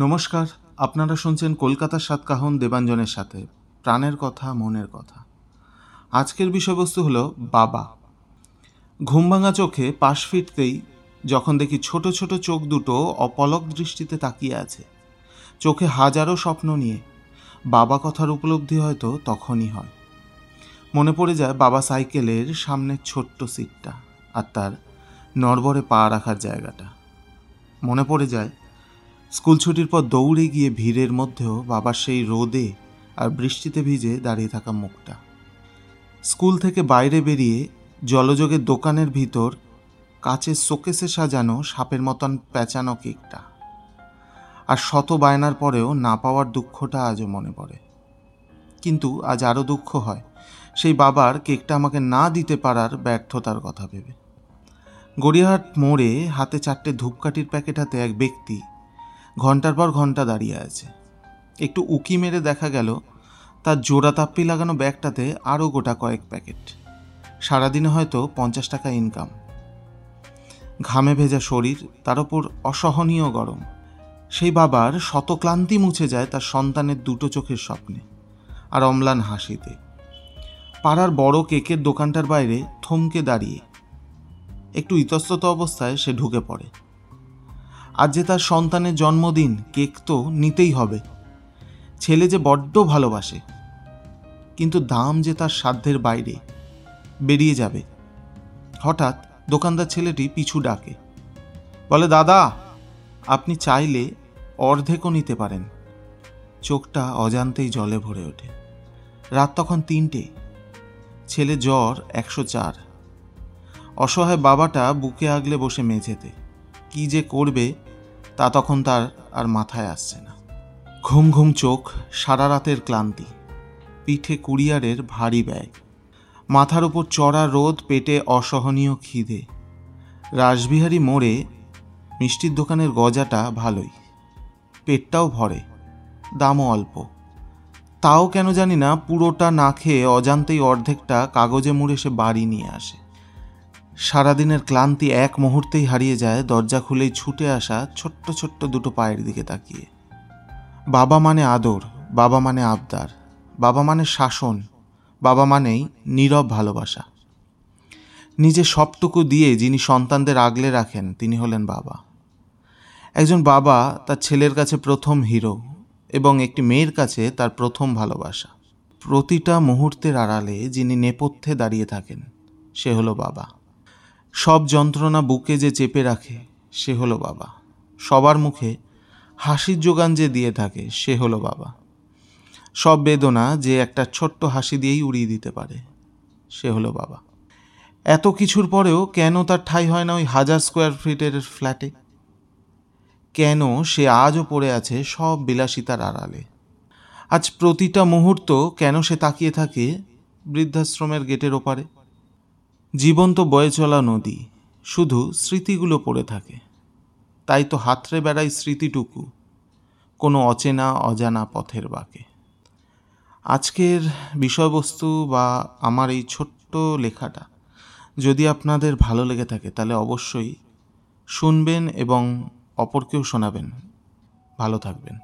নমস্কার, আপনারা শুনছেন কলকাতার সাতকাহন দেবাঞ্জনের সাথে, প্রাণের কথা, মনের কথা। আজকের বিষয়বস্তু হলো বাবা। ঘুম ভাঙা চোখে পাশ ফিরতেই যখন দেখি ছোট ছোট চোখ দুটো অপলক দৃষ্টিতে তাকিয়ে আছে। চোখে হাজারো স্বপ্ন নিয়ে, বাবা কথার উপলব্ধি হয়তো তখনই হয়। মনে পড়ে যায় বাবা সাইকেলের সামনের ছোট্ট সিটটা আর তার নড়বড়ে পা রাখার জায়গাটা। মনে পড়ে যায় স্কুল ছুটির পর দৌড়ে গিয়ে ভিড়ের মধ্যেও বাবার সেই রোদে আর বৃষ্টিতে ভিজে দাঁড়িয়ে থাকা মুখটা। স্কুল থেকে বাইরে বেরিয়ে জলযোগের দোকানের ভিতর কাচের শোকেসে সাজানো সাপের মতন পেঁচানো কেকটা। আর শত বায়নার পরেও না পাওয়ার দুঃখটা আজও মনে পড়ে। কিন্তু আজ আরও দুঃখ হয়, সেই বাবার কেকটা আমাকে না দিতে পারার ব্যর্থতার কথা ভেবে। গড়িয়াহাট মোড়ে হাতে চারটে ধূপকাঠির প্যাকেট হাতে এক ব্যক্তি ঘণ্টার পর ঘণ্টা দাঁড়িয়ে আছে। একটু উকি মেরে দেখা গেল, তার জোড়া তাপ্পি লাগানো ব্যাগটাতে আরও গোটা কয়েক প্যাকেট। সারাদিনে হয়তো পঞ্চাশ টাকা ইনকাম ঘামে ভেজা শরীর, তার ওপর অসহনীয় গরম। সেই বাবার শত ক্লান্তি মুছে যায় তার সন্তানের দুটো চোখের স্বপ্নে আর অম্লান হাসিতে। পাড়ার বড় কেকের দোকানটার বাইরে থমকে দাঁড়িয়ে। একটু ইতস্তত অবস্থায় সে ঢুকে পড়ে। আজ যে তার সন্তানের জন্মদিন, কেক তো নিতেই হবে। ছেলে যে বড্ড ভালোবাসে, কিন্তু দাম যে তার সাধ্যের বাইরে বেরিয়ে যাবে। হঠাৎ দোকানদার ছেলেটি পিছু ডাকে। বলে, দাদা, আপনি চাইলে অর্ধেকও নিতে পারেন। চোখটা অজান্তেই জলে ভরে ওঠে। রাত তখন তিনটে। ছেলে জ্বর একশো চার। অসহায় বাবাটা বুকে আগলে বসে মেঝেতে। কি যে করবে তা তখন তার আর মাথায় আসছে না। ঘুম ঘুম চোখ, সারা রাতের ক্লান্তি। পিঠে কুরিয়ারের ভারী ব্যয়। মাথার উপর চড়া রোদ, পেটে অসহনীয় খিদে। রাসবিহারী মোড়ে মিষ্টির দোকানের গজাটা ভালোই। পেটটাও ভরে, দামও অল্প। তাও কেন জানি না, পুরোটা না খেয়ে অজান্তেই অর্ধেকটা কাগজে মুড়ে সে বাড়ি নিয়ে আসে। সারাদিনের ক্লান্তি এক মুহূর্তেই হারিয়ে যায় দরজা খুলেই ছুটে আসা ছোট্ট ছোট্ট দুটো পায়ের দিকে তাকিয়ে। বাবা মানে আদর, বাবা মানে আবদার, বাবা মানে শাসন, বাবা মানেই নীরব ভালোবাসা। নিজে সবটুকু দিয়ে যিনি সন্তানদের আগলে রাখেন, তিনি হলেন বাবা। একজন বাবা তার ছেলের কাছে প্রথম হিরো এবং একটি মেয়ের কাছে তার প্রথম ভালোবাসা। প্রতিটা মুহূর্তের আড়ালে যিনি নেপথ্যে দাঁড়িয়ে থাকেন, সে হলো বাবা। সব যন্ত্রণা বুকে যে চেপে রাখে, সে হলো বাবা। সবার মুখে হাসির যোগান যে দিয়ে থাকে, সে হলো বাবা। সব বেদনা যে একটা ছোট্ট হাসি দিয়েই উড়িয়ে দিতে পারে, সে হলো বাবা। এত কিছুর পরেও কেন তার ঠাঁই হয় না ওই হাজার স্কোয়ার ফিটের ফ্ল্যাটে? কেন সে আজও পড়ে আছে সব বিলাসিতার আড়ালে? আজ প্রতিটা মুহূর্ত কেন সে তাকিয়ে থাকে বৃদ্ধাশ্রমের গেটের ওপারে? জীবন তো বয়ে চলা নদী, শুধু স্মৃতিগুলো পড়ে থাকে। তাই তো হাতড়ে বেড়াই স্মৃতিটুকু, কোনো অচেনা অজানা পথের বাঁকে। আজকের বিষয়বস্তু বা আমার এই ছোট্ট লেখাটা যদি আপনাদের ভালো লেগে থাকে, তাহলে অবশ্যই শুনবেন এবং অপরকেও শোনাবেন। ভালো থাকবেন।